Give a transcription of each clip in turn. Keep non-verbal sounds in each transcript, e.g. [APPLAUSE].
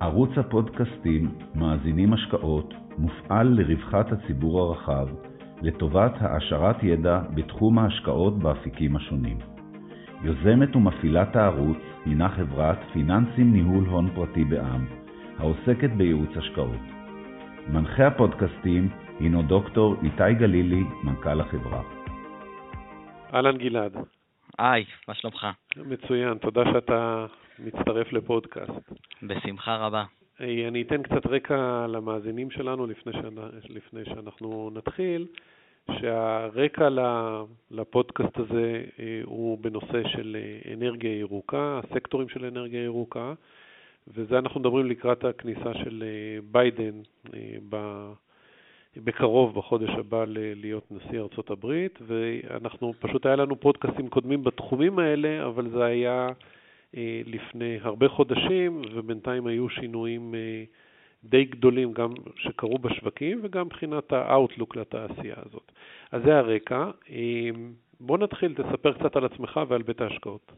ערוץ הפודקאסטים מאזינים השקעות מופעל לרווחת הציבור הרחב, לטובת העשרת ידע בתחום ההשקעות באפיקים השונים. יוזמת ומפעילת הערוץ הינה חברת פיננסים ניהול הון פרטי בע"מ, העוסקת בייעוץ השקעות. מנחה הפודקאסטים הינו דוקטור איתי גלילי, מנכ"ל החברה. אהלן גלעד. היי, מה שלומך? מצוין, תודה שאתה מצטרף לפודקאסט. בשמחה רבה. אני אתן קצת רקע למאזינים שלנו לפני, שאני, לפני שאנחנו נתחיל, שהרקע לפודקאסט הזה אה, הוא בנושא של אה, אנרגיה ירוקה, הסקטורים של אנרגיה ירוקה, וזה אנחנו מדברים לקראת הכניסה של אה, ביידן בקרוב, בחודש הבא, להיות נשיא ארצות הברית, ואנחנו, פשוט היה לנו פודקאסטים קודמים בתחומים האלה, אבל זה היה אה, לפני הרבה חודשים, ובינתיים היו שינויים אה, די גדולים גם שקרו בשווקים וגם מבחינת האאוטלוק לתעשייה הזאת. אז זה הרקע. אה, בוא נתחיל, תספר קצת על עצמך ועל בית ההשקעות.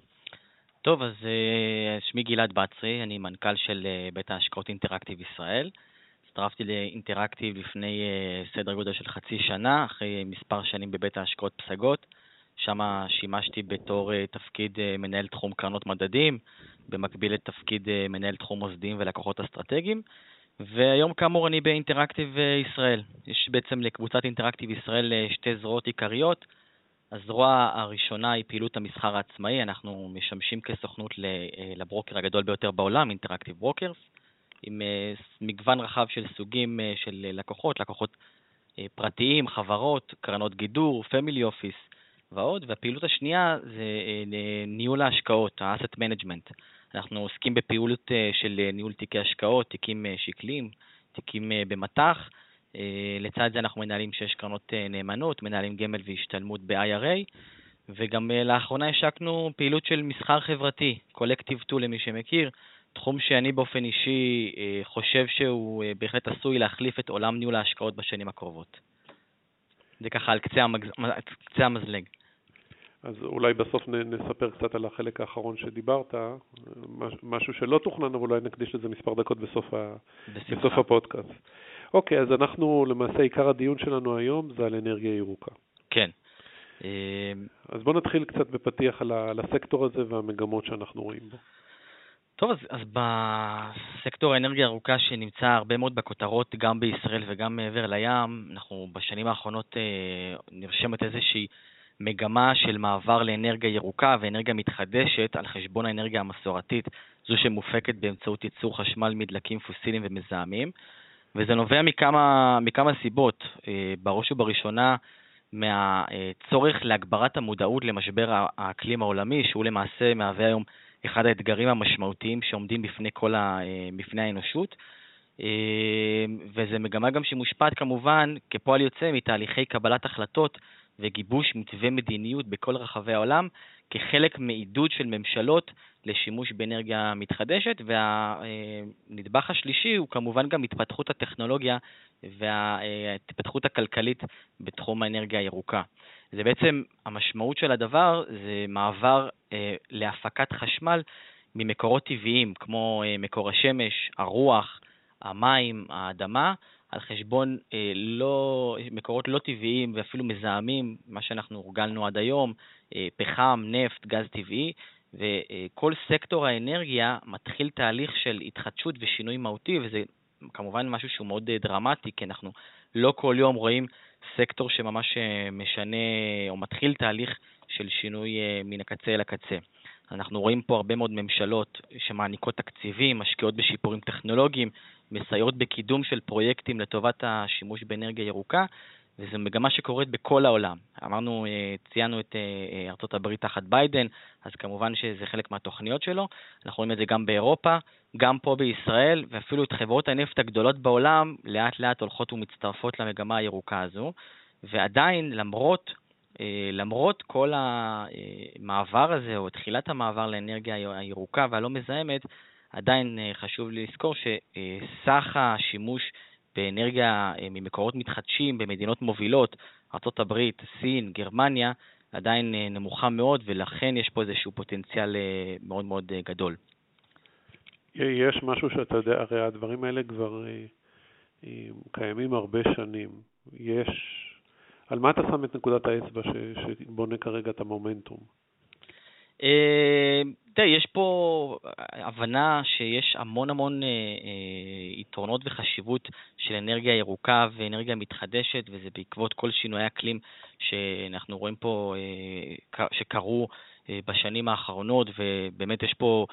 טוב, אז שמי גלעד בצרי, אני מנכ"ל של בית ההשקעות אינטראקטיב ישראל. הצטרפתי לאינטראקטיב לפני סדר גודל של חצי שנה, אחרי מספר שנים בבית ההשקעות פסגות. שם שימשתי בתור אה, תפקיד אה, מנהל תחום קרנות מדדים, במקביל לתפקיד אה, מנהל תחום מוסדיים ולקוחות אסטרטגיים. והיום כאמור אני באינטראקטיב ישראל. יש בעצם לקבוצת אינטראקטיב ישראל שתי זרועות עיקריות. הזרוע הראשונה היא פעילות המסחר העצמאי, אנחנו משמשים כסוכנות לברוקר הגדול ביותר בעולם, Interactive Brokers, עם מגוון רחב של סוגים של לקוחות, לקוחות פרטיים, חברות, קרנות גידור, פמילי אופיס, ועוד, והפעילות השנייה זה אה, ניהול ההשקעות, ה-asset management. אנחנו עוסקים בפעילות אה, של אה, ניהול תיקי השקעות, תיקים שקליים, תיקים במטח. לצד זה אנחנו מנהלים שש קרנות נאמנות, מנהלים גמל והשתלמות ב-IRA, וגם לאחרונה השקנו פעילות של מסחר חברתי, קולקטיב 2 למי שמכיר, תחום שאני באופן אישי חושב שהוא בהחלט עשוי להחליף את עולם ניהול ההשקעות בשנים הקרובות. זה ככה על קצה, המגז... קצה המזלג. אז אולי בסוף נספר קצת על החלק האחרון שדיברת, משהו שלא תוכנן, אבל אולי נקדיש לזה מספר דקות בסוף, ה... בסוף הפודקאסט. אוקיי, אז אנחנו, למעשה עיקר הדיון שלנו היום זה על אנרגיה ירוקה. כן. אז בואו נתחיל קצת בפתיח על הסקטור הזה והמגמות שאנחנו רואים בו. טוב, אז, אז בסקטור האנרגיה הירוקה שנמצא הרבה מאוד בכותרות, גם בישראל וגם מעבר לים, אנחנו בשנים האחרונות אה, נרשמת איזושהי מגמה של מעבר לאנרגיה ירוקה ואנרגיה מתחדשת על חשבון האנרגיה המסורתית, זו שמופקת באמצעות ייצור חשמל מדלקים פוסיליים ומזהמים, וזה נובע מכמה, מכמה סיבות. אה, בראש ובראשונה, מהצורך להגברת המודעות למשבר האקלים העולמי, שהוא למעשה מהווה היום אחד האתגרים המשמעותיים שעומדים בפני כל ה, אה, בפני האנושות. אה, וזו מגמה גם שמושפעת כמובן, כפועל יוצא, מתהליכי קבלת החלטות וגיבוש מתווה מדיניות בכל רחבי העולם, כחלק מעידוד של ממשלות לשימוש באנרגיה מתחדשת, והנדבך השלישי הוא כמובן גם התפתחות הטכנולוגיה וההתפתחות הכלכלית בתחום האנרגיה הירוקה. זה בעצם, המשמעות של הדבר זה מעבר אה, להפקת חשמל ממקורות טבעיים, כמו אה, מקור השמש, הרוח, המים, האדמה, על חשבון אה, לא, מקורות לא טבעיים ואפילו מזהמים, מה שאנחנו הורגלנו עד היום, אה, פחם, נפט, גז טבעי, וכל סקטור האנרגיה מתחיל תהליך של התחדשות ושינוי מהותי, וזה כמובן משהו שהוא מאוד אה, דרמטי, כי אנחנו לא כל יום רואים סקטור שממש אה, משנה או מתחיל תהליך של שינוי אה, מן הקצה אל הקצה. אנחנו רואים פה הרבה מאוד ממשלות שמעניקות תקציבים, משקיעות בשיפורים טכנולוגיים, מסייעות בקידום של פרויקטים לטובת השימוש באנרגיה ירוקה, וזו מגמה שקורית בכל העולם. אמרנו, אה, ציינו את ארצות הברית תחת ביידן, אז כמובן שזה חלק מהתוכניות שלו. אנחנו רואים את זה גם באירופה, גם פה בישראל, ואפילו את חברות הנפט הגדולות בעולם לאט לאט הולכות ומצטרפות למגמה הירוקה הזו. ועדיין, למרות, אה, למרות כל המעבר הזה, או תחילת המעבר לאנרגיה הירוקה והלא מזהמת, עדיין אה, חשוב לי לזכור שסך השימוש באנרגיה אה, ממקורות מתחדשים במדינות מובילות, ארה"ב, סין, גרמניה, עדיין נמוכה מאוד, ולכן יש פה איזשהו פוטנציאל מאוד מאוד גדול. יש משהו שאתה יודע, הרי הדברים האלה כבר קיימים הרבה שנים. יש... על מה אתה שם את נקודת האצבע שבונה כרגע את המומנטום? אה, תראה, יש פה הבנה שיש המון המון אה, אה, יתרונות וחשיבות של אנרגיה ירוקה ואנרגיה מתחדשת, וזה בעקבות כל שינויי אקלים שאנחנו רואים פה שקרו בשנים האחרונות, ובאמת יש פה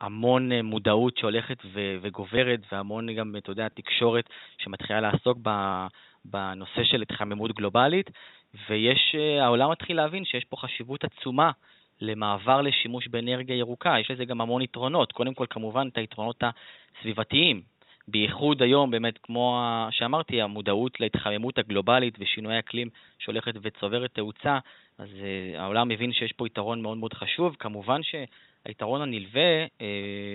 המון מודעות שהולכת וגוברת, והמון גם, אתה יודע, תקשורת שמתחילה לעסוק בנושא של התחממות גלובלית, ויש, העולם מתחיל להבין שיש פה חשיבות עצומה למעבר לשימוש באנרגיה ירוקה. יש לזה גם המון יתרונות. קודם כל, כמובן, את היתרונות הסביבתיים. בייחוד היום, באמת, כמו שאמרתי, המודעות להתחממות הגלובלית ושינוי אקלים שהולכת וצוברת תאוצה, אז uh, העולם מבין שיש פה יתרון מאוד מאוד חשוב. כמובן שהיתרון הנלווה uh,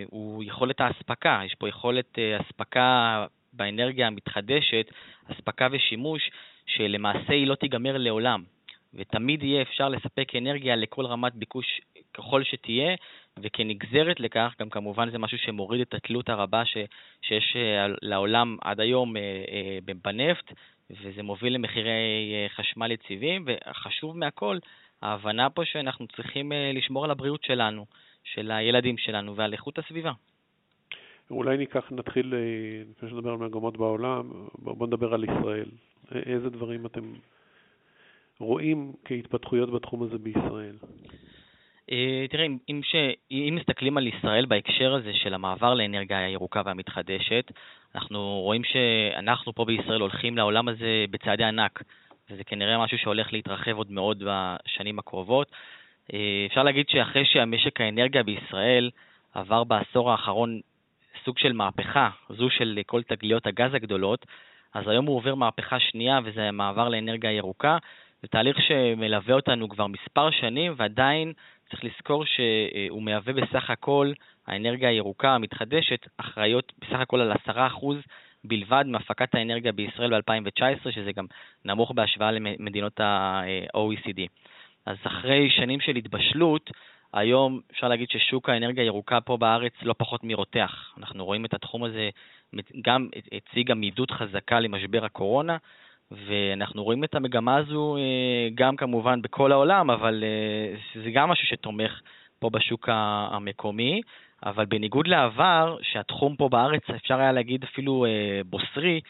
הוא יכולת האספקה. יש פה יכולת uh, אספקה באנרגיה המתחדשת, אספקה ושימוש, שלמעשה היא לא תיגמר לעולם. ותמיד יהיה אפשר לספק אנרגיה לכל רמת ביקוש ככל שתהיה, וכנגזרת לכך, גם כמובן זה משהו שמוריד את התלות הרבה ש, שיש אה, לעולם עד היום אה, אה, בנפט, וזה מוביל למחירי חשמל יציבים, וחשוב מהכל, ההבנה פה שאנחנו צריכים לשמור על הבריאות שלנו, של הילדים שלנו ועל איכות הסביבה. אולי ניקח, נתחיל, לפני שנדבר על מגמות בעולם, בואו נדבר על ישראל. איזה דברים אתם רואים כהתפתחויות בתחום הזה בישראל? אה, תראה, אם, מסתכלים על ישראל בהקשר הזה של המעבר לאנרגיה הירוקה והמתחדשת, אנחנו רואים שאנחנו פה בישראל הולכים לעולם הזה בצעדי ענק, וזה כנראה משהו שהולך להתרחב עוד מאוד בשנים הקרובות. אה, אפשר להגיד שאחרי שהמשק האנרגיה בישראל עבר בעשור האחרון סוג של מהפכה, זו של כל תגליות הגז הגדולות, אז היום הוא עובר מהפכה שנייה, וזה מעבר לאנרגיה ירוקה, זה תהליך שמלווה אותנו כבר מספר שנים, ועדיין צריך לזכור שהוא מהווה בסך הכל, האנרגיה הירוקה המתחדשת אחראיות בסך הכל על 10% בלבד מהפקת האנרגיה בישראל ב-2019, שזה גם נמוך בהשוואה למדינות ה-OECD. אז אחרי שנים של התבשלות, היום אפשר להגיד ששוק האנרגיה הירוקה פה בארץ לא פחות מרותח. אנחנו רואים את התחום הזה, גם הציג עמידות חזקה למשבר הקורונה, ואנחנו רואים את המגמה הזו אה, גם כמובן בכל העולם, אבל אה, זה גם משהו שתומך פה בשוק המקומי. אבל בניגוד לעבר, שהתחום פה בארץ, אפשר היה להגיד אפילו אה, בוסרי,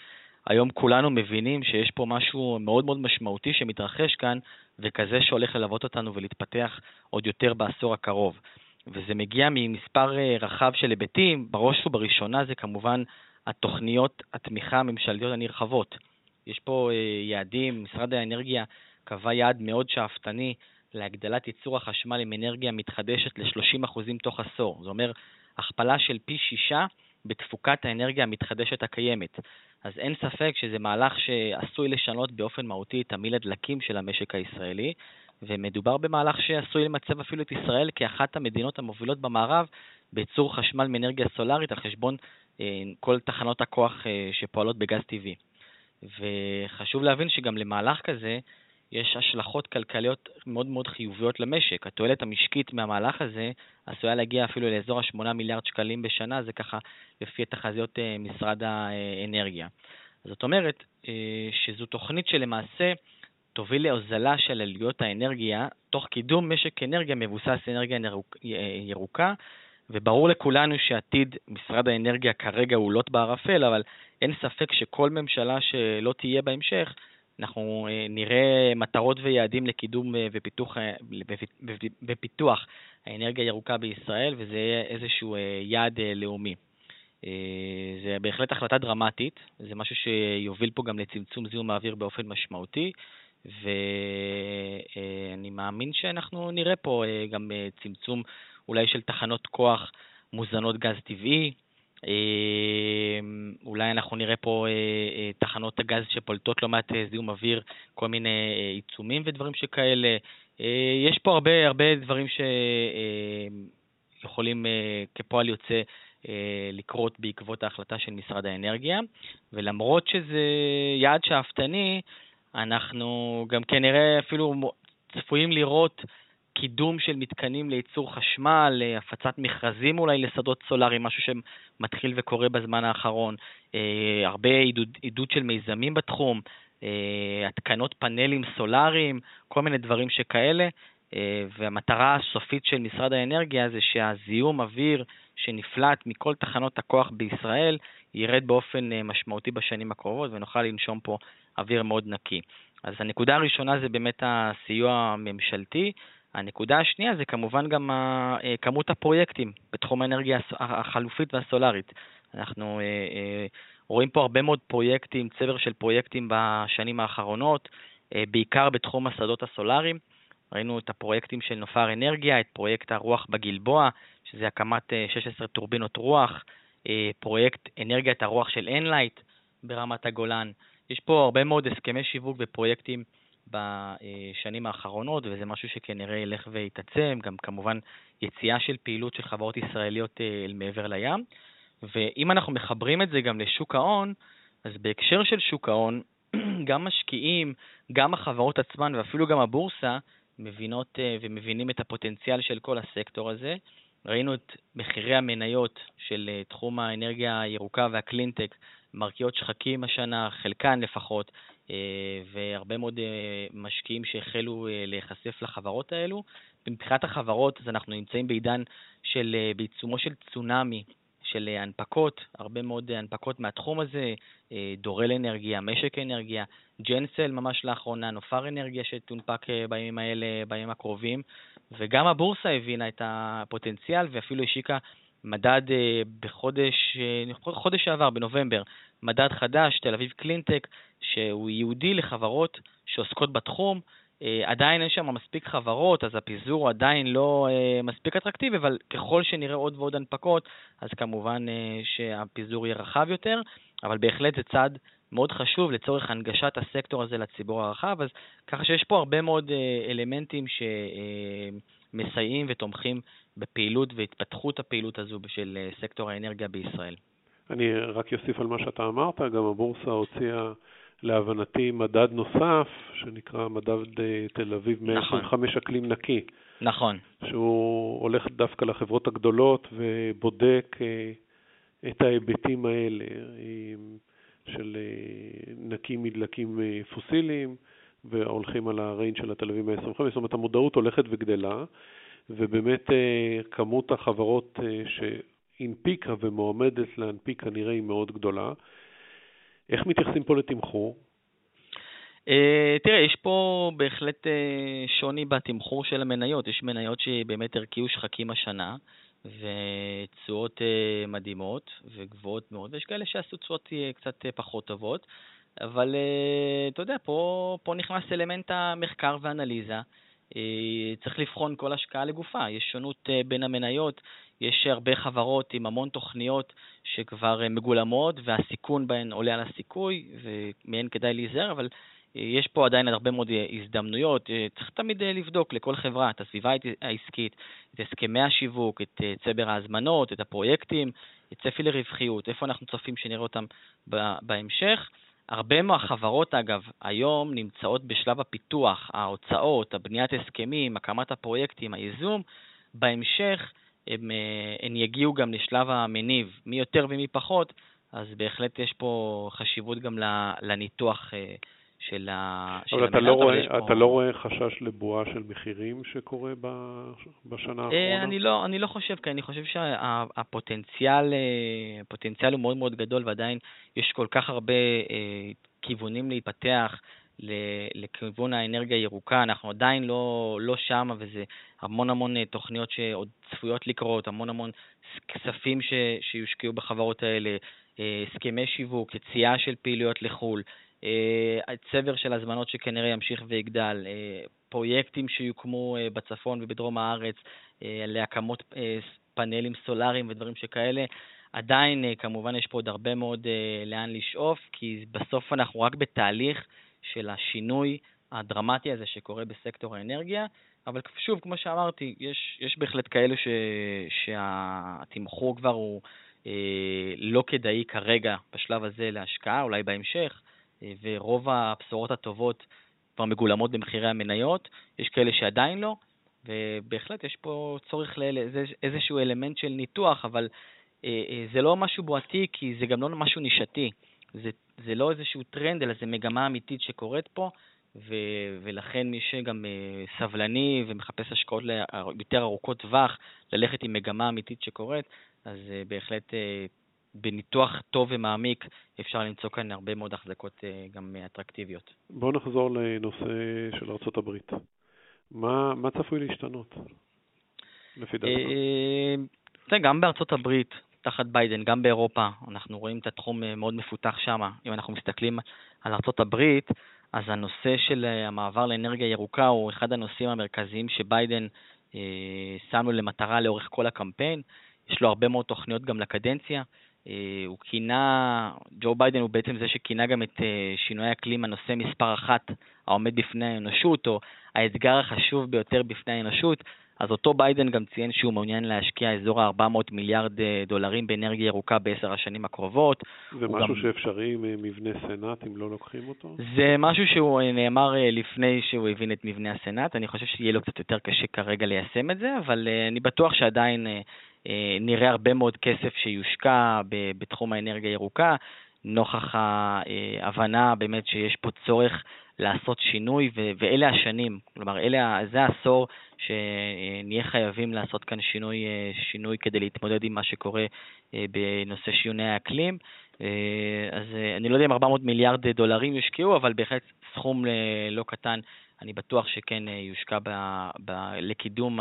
היום כולנו מבינים שיש פה משהו מאוד מאוד משמעותי שמתרחש כאן, וכזה שהולך ללוות אותנו ולהתפתח עוד יותר בעשור הקרוב. וזה מגיע ממספר רחב של היבטים, בראש ובראשונה זה כמובן התוכניות התמיכה הממשלתיות הנרחבות. יש פה אה, יעדים, משרד האנרגיה קבע יעד מאוד שאפתני להגדלת ייצור החשמל עם אנרגיה מתחדשת ל-30% תוך עשור. זה אומר הכפלה של פי שישה בתפוקת האנרגיה המתחדשת הקיימת. אז אין ספק שזה מהלך שעשוי לשנות באופן מהותי את תמהיל הדלקים של המשק הישראלי, ומדובר במהלך שעשוי למצב אפילו את ישראל כאחת המדינות המובילות במערב בייצור חשמל מאנרגיה סולארית על חשבון אה, כל תחנות הכוח אה, שפועלות בגז טבעי. וחשוב להבין שגם למהלך כזה יש השלכות כלכליות מאוד מאוד חיוביות למשק. התועלת המשקית מהמהלך הזה עשויה להגיע אפילו לאזור ה-8 מיליארד שקלים בשנה, זה ככה לפי תחזיות אה, משרד האנרגיה. זאת אומרת אה, שזו תוכנית שלמעשה תוביל להוזלה של עלויות האנרגיה, תוך קידום משק אנרגיה מבוסס אנרגיה ירוקה, וברור לכולנו שעתיד משרד האנרגיה כרגע הוא לוט בערפל, אבל אין ספק שכל ממשלה שלא תהיה בהמשך, אנחנו אה, נראה מטרות ויעדים לקידום אה, ופיתוח, אה, ופיתוח האנרגיה הירוקה בישראל, וזה יהיה איזשהו יעד לאומי. זה בהחלט החלטה דרמטית, זה משהו שיוביל פה גם לצמצום זיהום האוויר באופן משמעותי, ואני מאמין שאנחנו נראה פה גם צמצום אולי של תחנות כוח מוזנות גז טבעי, אולי אנחנו נראה פה אה, אה, תחנות הגז שפולטות לא מעט אה, זיהום אוויר, כל מיני עיצומים ודברים שכאלה. יש פה הרבה הרבה דברים שיכולים כפועל יוצא לקרות בעקבות ההחלטה של משרד האנרגיה, ולמרות שזה יעד שאפתני, אנחנו גם כנראה אפילו צפויים לראות קידום של מתקנים לייצור חשמל, הפצת מכרזים אולי לשדות סולאריים, משהו שמתחיל וקורה בזמן האחרון, הרבה עידוד, עידוד של מיזמים בתחום, התקנות פאנלים סולאריים, כל מיני דברים שכאלה. והמטרה הסופית של משרד האנרגיה זה שהזיהום אוויר שנפלט מכל תחנות הכוח בישראל ירד באופן משמעותי בשנים הקרובות ונוכל לנשום פה אוויר מאוד נקי. אז הנקודה הראשונה זה באמת הסיוע הממשלתי. הנקודה השנייה זה כמובן גם אה, כמות הפרויקטים בתחום האנרגיה החלופית והסולארית. אנחנו אה, אה, רואים פה הרבה מאוד פרויקטים, צבר של פרויקטים בשנים האחרונות, בעיקר בתחום השדות הסולאריים. ראינו את הפרויקטים של נופר אנרגיה, את פרויקט הרוח בגלבוע, שזה הקמת 16 טורבינות רוח, פרויקט אנרגיית הרוח של אנלייט ברמת הגולן. יש פה הרבה מאוד הסכמי שיווק ופרויקטים בשנים האחרונות, וזה משהו שכנראה ילך ויתעצם, גם כמובן יציאה של פעילות של חברות ישראליות אה, אל מעבר לים. ואם אנחנו מחברים את זה גם לשוק ההון, אז בהקשר של שוק ההון, [CLEARS THROAT] גם משקיעים, גם החברות עצמן ואפילו גם הבורסה מבינות אה, ומבינים את הפוטנציאל של כל הסקטור הזה. ראינו את מחירי המניות של אה, תחום האנרגיה הירוקה והקלינטק מרקיעות שחקים השנה, חלקן לפחות, והרבה מאוד אה, משקיעים שהחלו אה, להיחשף לחברות האלו. מבחינת החברות, אז אנחנו נמצאים בעידן של, בעיצומו של צונאמי של הנפקות, הרבה מאוד הנפקות מהתחום הזה, דורל אנרגיה, משק אנרגיה, ג'נסל ממש לאחרונה, נופר אנרגיה שתונפק בימים האלה, בימים הקרובים, וגם הבורסה הבינה את הפוטנציאל ואפילו השיקה מדד בחודש, חודש שעבר, בנובמבר, מדד חדש, תל אביב קלינטק, שהוא ייעודי לחברות שעוסקות בתחום. אה, עדיין אין שם מספיק חברות, אז הפיזור עדיין לא אה, מספיק אטרקטיבי, אבל ככל שנראה עוד ועוד הנפקות, אז כמובן אה, שהפיזור יהיה רחב יותר, אבל בהחלט זה צעד מאוד חשוב לצורך הנגשת הסקטור הזה לציבור הרחב, אז ככה שיש פה הרבה מאוד אלמנטים שמסייעים ותומכים בפעילות והתפתחות הפעילות הזו של סקטור האנרגיה בישראל. אני רק אוסיף על מה שאתה אמרת, גם הבורסה הוציאה להבנתי מדד נוסף, שנקרא מדד אה, תל אביב 125 נכון. אקלים נקי. נכון. שהוא הולך דווקא לחברות הגדולות ובודק אה, את ההיבטים האלה אה, של נקי מדלקים פוסיליים, והולכים על הריינג' של התל אביב 125, זאת אומרת המודעות הולכת וגדלה, ובאמת כמות החברות שהנפיקה ומועמדת להנפיק כנראה היא מאוד גדולה. איך מתייחסים פה לתמחור? Uh, תראה, יש פה בהחלט uh, שוני בתמחור של המניות. יש מניות שבאמת הרקיעו שחקים השנה, ותשואות uh, מדהימות וגבוהות מאוד, ויש כאלה שעשו תשואות uh, קצת uh, פחות טובות. אבל uh, אתה יודע, פה, פה נכנס אלמנט המחקר והאנליזה. Uh, צריך לבחון כל השקעה לגופה. יש שונות uh, בין המניות. יש הרבה חברות עם המון תוכניות שכבר אה, מגולמות, והסיכון בהן עולה על הסיכוי, ומהן כדאי להיזהר, אבל אה, יש פה עדיין הרבה מאוד אה, הזדמנויות. צריך תמיד לבדוק לכל חברה את הסביבה העסקית, את הסכמי השיווק, את צבר ההזמנות, את הפרויקטים, את צפי לרווחיות, איפה אנחנו צופים שנראה אותם בהמשך. הרבה מהחברות, אגב, היום נמצאות בשלב הפיתוח, ההוצאות, הבניית הסכמים, הקמת הפרויקטים, הייזום. בהמשך, הם, אה, הן יגיעו גם לשלב המניב, מי יותר ומי פחות, אז בהחלט יש פה חשיבות גם לניתוח אה, של ה... אבל אתה, לא רואה, פה... אתה לא רואה חשש לבועה של מחירים שקורה בשנה אה, האחרונה? אני לא, אני לא חושב, כי אני חושב שהפוטנציאל הפוטנציאל הוא מאוד מאוד גדול, ועדיין יש כל כך הרבה כיוונים להתפתח. לכיוון האנרגיה הירוקה, אנחנו עדיין לא, לא שם, וזה המון המון אה, תוכניות שעוד צפויות לקרות, המון המון כספים ש, שיושקעו בחברות האלה, אה, הסכמי שיווק, יציאה של פעילויות לחו"ל, אה, צבר של הזמנות שכנראה ימשיך ויגדל, פרויקטים שיוקמו בצפון ובדרום הארץ להקמות פאנלים סולאריים ודברים שכאלה. עדיין, כמובן, יש פה עוד הרבה מאוד לאן לשאוף, כי בסוף אנחנו רק בתהליך של השינוי הדרמטי הזה שקורה בסקטור האנרגיה, אבל שוב, כמו שאמרתי, יש, יש בהחלט כאלה ש, שהתמחור כבר הוא אה, לא כדאי כרגע בשלב הזה להשקעה, אולי בהמשך, אה, ורוב הבשורות הטובות כבר מגולמות במחירי המניות, יש כאלה שעדיין לא, ובהחלט יש פה צורך לאיזשהו אלמנט של ניתוח, אבל זה לא משהו בועתי, כי זה גם לא משהו נישתי. זה, זה לא איזשהו טרנד, אלא זה מגמה אמיתית שקורית פה, ו, ולכן מי שגם סבלני ומחפש השקעות יותר ארוכות טווח, ללכת עם מגמה אמיתית שקורית, אז בהחלט בניתוח טוב ומעמיק אפשר למצוא כאן הרבה מאוד החזקות uh, גם אטרקטיביות. בואו נחזור לנושא של ארה"ב. מה, מה צפוי להשתנות, לפי דעתך? גם בארצות הברית, תחת ביידן, גם באירופה, אנחנו רואים את התחום מאוד מפותח שם. אם אנחנו מסתכלים על ארצות הברית, אז הנושא של אה, המעבר לאנרגיה ירוקה הוא אחד הנושאים המרכזיים שביידן אה, שם לו למטרה לאורך כל הקמפיין. יש לו הרבה מאוד תוכניות גם לקדנציה. אה, הוא כינה, ג'ו ביידן הוא בעצם זה שכינה גם את אה, שינוי האקלים הנושא מספר אחת העומד בפני האנושות, או האתגר החשוב ביותר בפני האנושות. אז אותו ביידן גם ציין שהוא מעוניין להשקיע אזור ה-400 מיליארד אה, דולרים באנרגיה ירוקה בעשר השנים הקרובות. זה משהו גם... שאפשרי עם מבנה סנאט, אם לא לוקחים אותו? זה משהו שהוא נאמר לפני שהוא הבין את מבנה הסנאט. אני חושב שיהיה לו קצת יותר קשה כרגע ליישם את זה, אבל אני בטוח שעדיין נראה הרבה מאוד כסף שיושקע בתחום האנרגיה הירוקה, נוכח ההבנה באמת שיש פה צורך לעשות שינוי, ואלה השנים, כלומר, אלה, זה העשור שנהיה חייבים לעשות כאן שינוי, אה, שינוי כדי להתמודד עם מה שקורה אה, בנושא שינויי האקלים. אה, אז אני לא יודע אם 400 מיליארד דולרים יושקעו, אבל בהחלט סכום לא קטן, אני בטוח שכן יושקע ב- ב- לקידום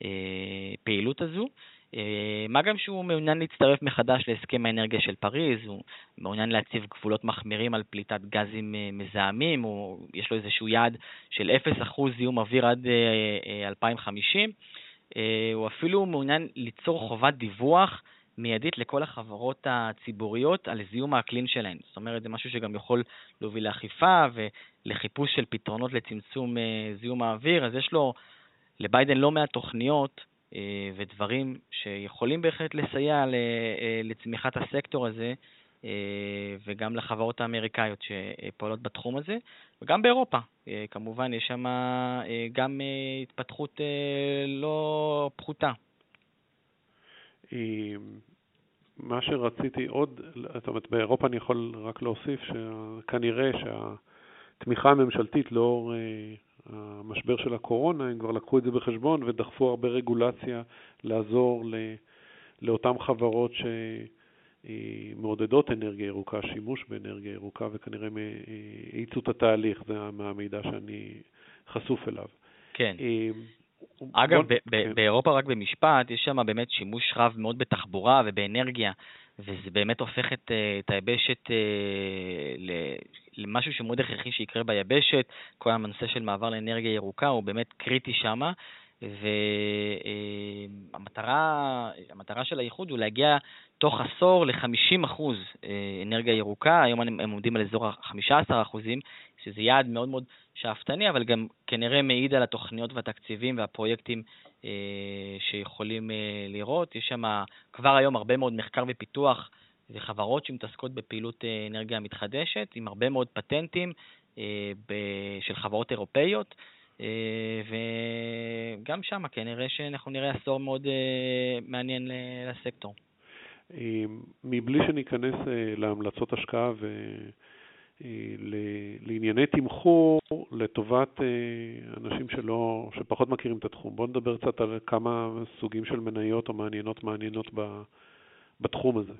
הפעילות הזו. אה, מה גם שהוא מעוניין להצטרף מחדש להסכם האנרגיה של פריז, הוא מעוניין להציב גבולות מחמירים על פליטת גזים אה, מזהמים, הוא, יש לו איזשהו יעד של 0% זיהום אוויר עד 2050. אה, הוא אפילו מעוניין ליצור חובת דיווח מיידית לכל החברות הציבוריות על זיהום האקלים שלהן. זאת אומרת, זה משהו שגם יכול להוביל לאכיפה ולחיפוש של פתרונות לצמצום זיהום האוויר, אז יש לו, לביידן לא מעט תוכניות ודברים שיכולים בהחלט לסייע אה, לצמיחת הסקטור הזה אה, וגם לחברות האמריקאיות שפועלות בתחום הזה, וגם באירופה. כמובן, יש שם גם התפתחות לא פחותה. מה שרציתי עוד, זאת אומרת, באירופה אני יכול רק להוסיף שכנראה שהתמיכה הממשלתית לאור המשבר של הקורונה, הם כבר לקחו את זה בחשבון ודחפו הרבה רגולציה לעזור ל, לאותן חברות שמעודדות אנרגיה ירוקה, שימוש באנרגיה ירוקה, וכנראה האיצו את התהליך, זה מהמידע שאני חשוף אליו. כן. אה, אגב, בוא... כן. באירופה, רק במשפט, יש שם באמת שימוש רב מאוד בתחבורה ובאנרגיה. וזה באמת הופך את, אה, את היבשת אה, למשהו שמאוד הכרחי שיקרה ביבשת. כל הנושא של מעבר לאנרגיה ירוקה הוא באמת קריטי שם, והמטרה אה, של האיחוד הוא להגיע תוך עשור ל-50% אנרגיה ירוקה, היום הם עומדים על אזור ה-15%, שזה יעד מאוד מאוד שאפתני, אבל גם כנראה מעיד על התוכניות והתקציבים והפרויקטים אה, שיכולים אה, לראות. יש שם כבר היום הרבה מאוד מחקר ופיתוח וחברות שמתעסקות בפעילות אה, אנרגיה מתחדשת, עם הרבה מאוד פטנטים של חברות אירופאיות. וגם שם כנראה שאנחנו נראה עשור מאוד מעניין לסקטור. מבלי שניכנס להמלצות השקעה ו... לענייני תמחור לטובת אה, אנשים שלא, שפחות מכירים את התחום. בואו נדבר קצת על כמה סוגים של מניות או מעניינות מעניינות בתחום הזה.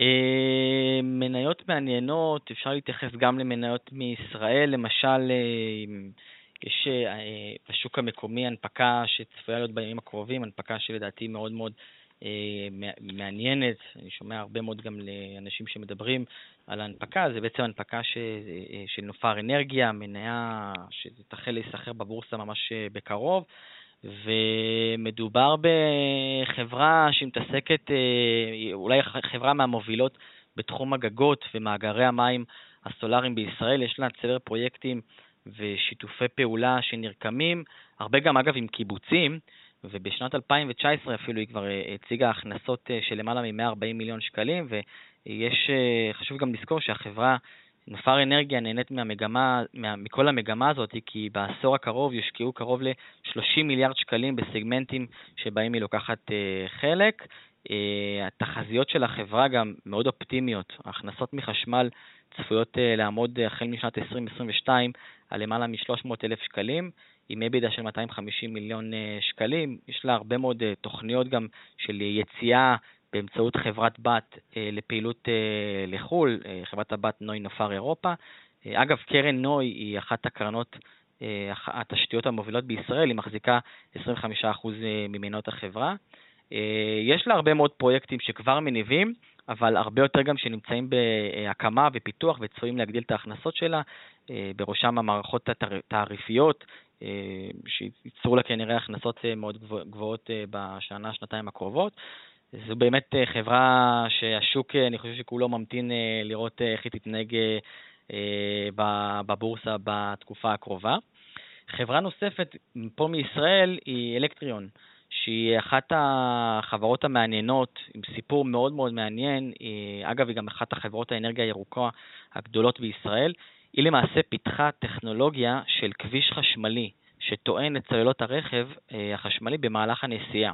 אה, מניות מעניינות, אפשר להתייחס גם למניות מישראל, למשל, אה, יש בשוק המקומי הנפקה שצפויה להיות בימים הקרובים, הנפקה שלדעתי מאוד מאוד אה, מעניינת, אני שומע הרבה מאוד גם לאנשים שמדברים על ההנפקה, זה בעצם הנפקה ש, אה, של נופר אנרגיה, מניה שתחל להיסחר בבורסה ממש אה, בקרוב, ומדובר בחברה שמתעסקת, אולי חברה מהמובילות בתחום הגגות ומאגרי המים הסולאריים בישראל, יש לה צבר פרויקטים ושיתופי פעולה שנרקמים, הרבה גם אגב עם קיבוצים, ובשנת 2019 אפילו היא כבר אה, הציגה הכנסות אה, של למעלה מ-140 מיליון שקלים, ויש, אה, חשוב גם לזכור שהחברה נופר אנרגיה נהנית מהמגמה, מה, מכל המגמה הזאת, כי בעשור הקרוב יושקעו קרוב ל-30 מיליארד שקלים בסגמנטים שבהם היא לוקחת uh, חלק. Uh, התחזיות של החברה גם מאוד אופטימיות. ההכנסות מחשמל צפויות uh, לעמוד החל משנת 2022 על למעלה מ-300 אלף שקלים, עם אבידה של 250 מיליון uh, שקלים. יש לה הרבה מאוד uh, תוכניות גם של יציאה באמצעות חברת בת אה, לפעילות אה, לחו"ל, אה, חברת הבת נוי נופר אירופה. אגב, קרן נוי היא אחת הקרנות, התשתיות המובילות בישראל, היא מחזיקה 25% ממנות החברה. יש לה הרבה מאוד פרויקטים שכבר מניבים, אבל הרבה יותר גם שנמצאים בהקמה ופיתוח וצפויים להגדיל את ההכנסות שלה, בראשם המערכות התעריפיות, שייצרו לה כנראה הכנסות מאוד גבוהות בשנה, שנתיים הקרובות. זו באמת אה, חברה שהשוק, אה, אני חושב שכולו ממתין אה, לראות איך היא תתנהג בבורסה בתקופה הקרובה. חברה נוספת פה מישראל היא אלקטריון, שהיא אחת החברות המעניינות, עם סיפור מאוד מאוד מעניין. אגב, היא גם אחת החברות האנרגיה הירוקה הגדולות בישראל. היא למעשה פיתחה טכנולוגיה של כביש חשמלי שטוען את צוללות הרכב החשמלי במהלך הנסיעה.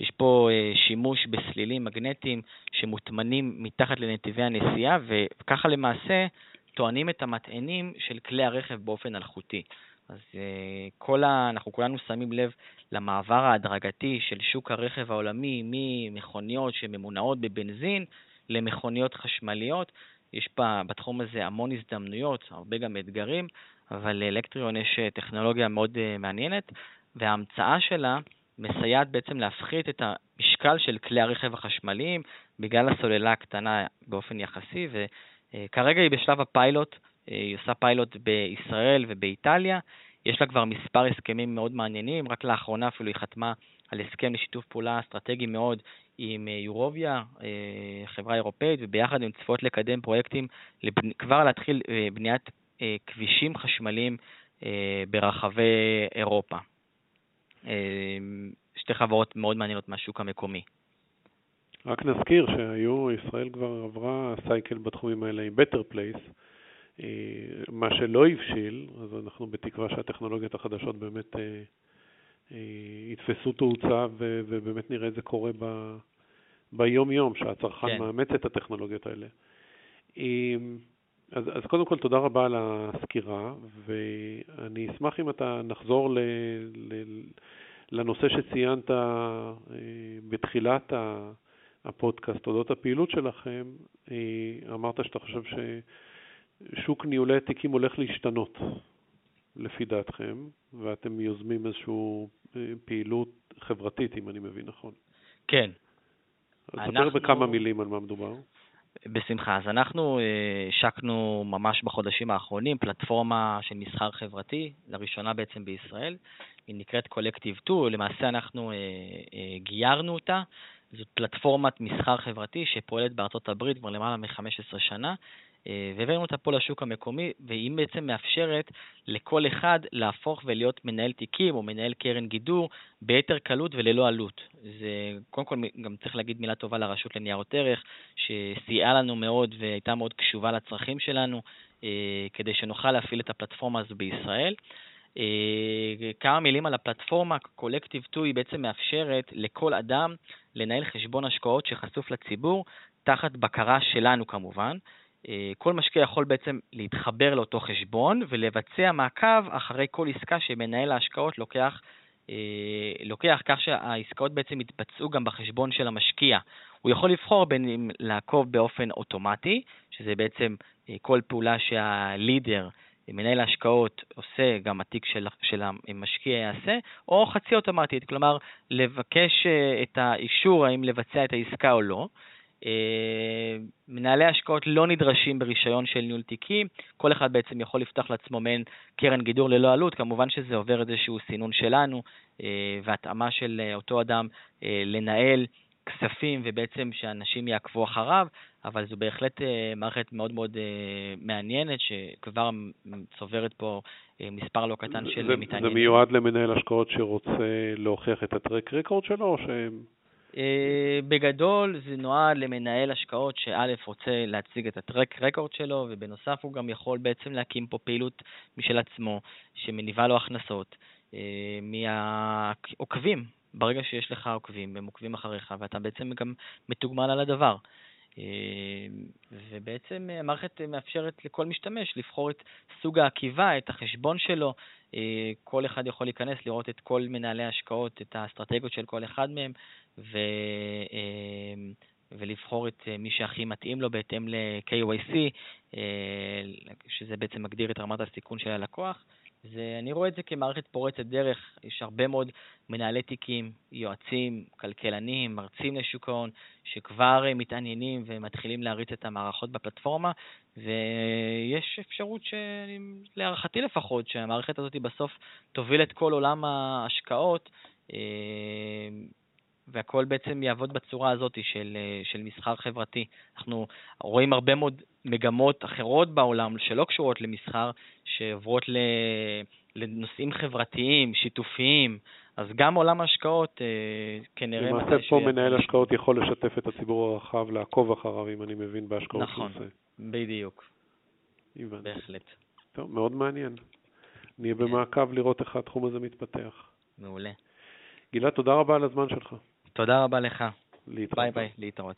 יש פה אה, שימוש בסלילים מגנטיים שמוטמנים מתחת לנתיבי הנסיעה, וככה למעשה טוענים את המטענים של כלי הרכב באופן אלחוטי. אז אה, כל ה... אנחנו כולנו שמים לב למעבר ההדרגתי של שוק הרכב העולמי ממכוניות שממונעות בבנזין למכוניות חשמליות. יש בה, בתחום הזה המון הזדמנויות, הרבה גם אתגרים, אבל לאלקטריון יש אה, טכנולוגיה מאוד מעניינת, וההמצאה שלה מסייעת בעצם להפחית את המשקל של כלי הרכב החשמליים בגלל הסוללה הקטנה באופן יחסי, וכרגע היא בשלב הפיילוט, היא עושה פיילוט בישראל ובאיטליה, יש לה כבר מספר הסכמים מאוד מעניינים, רק לאחרונה אפילו היא חתמה על הסכם לשיתוף פעולה אסטרטגי מאוד עם יורוביה, חברה אירופאית, וביחד הן צפויות לקדם פרויקטים, כבר להתחיל אה, בניית אה, כבישים חשמליים אה, ברחבי אירופה. אמ, שתי חברות מאוד מעניינות מהשוק המקומי. רק נזכיר שהיו, ישראל כבר עברה סייקל בתחומים האלה עם Better Place, אה, מה שלא הבשיל, אז אנחנו בתקווה שהטכנולוגיות החדשות באמת אה, אה, יתפסו תאוצה ובאמת נראה את זה קורה ב... ביום-יום, שהצרכן כן. מאמץ את הטכנולוגיות האלה. אז, אז קודם כל תודה רבה על הסקירה, ואני אשמח אם אתה נחזור ל, ל, לנושא שציינת אה, בתחילת הפודקאסט, אודות הפעילות שלכם. אה, אמרת שאתה חושב ששוק ניהולי התיקים הולך להשתנות, לפי דעתכם, ואתם יוזמים איזושהי אה, פעילות חברתית, אם אני מבין נכון. כן. אז אנחנו... ספר בכמה מילים על מה מדובר. בשמחה. אז אנחנו אה, השקנו ממש בחודשים האחרונים פלטפורמה של מסחר חברתי, לראשונה בעצם בישראל. היא נקראת Collective 2, למעשה אנחנו אה, אה, גיירנו אותה. זאת פלטפורמת מסחר חברתי שפועלת בארצות הברית כבר למעלה מ-15 שנה, והבאנו אותה פה לשוק המקומי, והיא בעצם מאפשרת לכל אחד להפוך ולהיות מנהל תיקים או מנהל קרן גידור ביתר קלות וללא עלות. זה, קודם כל, גם צריך להגיד מילה טובה לרשות לניירות ערך, שסייעה לנו מאוד והייתה מאוד קשובה לצרכים שלנו, אה, כדי שנוכל להפעיל את הפלטפורמה הזו בישראל. אה, כמה מילים על הפלטפורמה, Collective 2 היא בעצם מאפשרת לכל אדם לנהל חשבון השקעות שחשוף לציבור, תחת בקרה שלנו כמובן. אה, כל משקיע יכול בעצם להתחבר לאותו חשבון ולבצע מעקב אחרי כל עסקה שמנהל ההשקעות לוקח, אה, לוקח כך שהעסקאות בעצם יתבצעו גם בחשבון של המשקיע. הוא יכול לבחור בין אם לעקוב באופן אוטומטי, שזה בעצם אה, כל פעולה שהלידר, מנהל ההשקעות עושה, גם התיק של, של המשקיע יעשה, או חצי אוטומטית, כלומר לבקש את האישור האם לבצע את העסקה או לא. אה, מנהלי השקעות לא נדרשים ברישיון של ניהול תיקים, כל אחד בעצם יכול לפתוח לעצמו מעין קרן גידור ללא עלות, כמובן שזה עובר איזשהו סינון שלנו אה, והתאמה של אה, אותו אדם לנהל כספים ובעצם שאנשים יעקבו אחריו, אבל זו בהחלט מערכת מאוד מאוד מעניינת שכבר צוברת פה מספר לא קטן של מתעניינים. זה מיועד למנהל השקעות שרוצה להוכיח את הטרק רקורד שלו או שהם... אה, בגדול זה נועד למנהל השקעות שא' רוצה להציג את הטרק רקורד שלו, ובנוסף הוא גם יכול בעצם להקים פה פעילות משל עצמו, שמניבה לו הכנסות אה, מהעוקבים. ברגע שיש לך עוקבים, הם עוקבים אחריך, ואתה בעצם גם מתוגמל על הדבר. ובעצם המערכת מאפשרת לכל משתמש לבחור את סוג העקיבה, את החשבון שלו. כל אחד יכול להיכנס, לראות את כל מנהלי ההשקעות, את האסטרטגיות של כל אחד מהם, ו, ולבחור את מי שהכי מתאים לו בהתאם ל-KYC, אה, שזה בעצם מגדיר את רמת הסיכון של הלקוח. ואני רואה את זה כמערכת פורצת דרך, יש הרבה מאוד מנהלי תיקים, יועצים, כלכלנים, מרצים לשוק ההון, שכבר מתעניינים ומתחילים להריץ את המערכות בפלטפורמה, ויש אפשרות, ש... להערכתי לפחות, שהמערכת הזאת בסוף תוביל את כל עולם ההשקעות אה, והכל בעצם יעבוד בצורה הזאת של, אה, של מסחר חברתי. אנחנו רואים הרבה מאוד מגמות אחרות בעולם שלא קשורות למסחר, שעוברות לנושאים חברתיים, שיתופיים, אז גם עולם ההשקעות אה, כנראה... למעשה פה מנהל השקעות יכול לשתף את הציבור הרחב, לעקוב אחריו, אם אני מבין, בהשקעות נכון, שהוא בדיוק. הבנתי. בהחלט. טוב, מאוד מעניין. נהיה. במעקב לראות איך התחום הזה מתפתח. מעולה. גלעד, תודה רבה על הזמן שלך. תודה רבה לך. להתראות. ביי ביי, להתראות.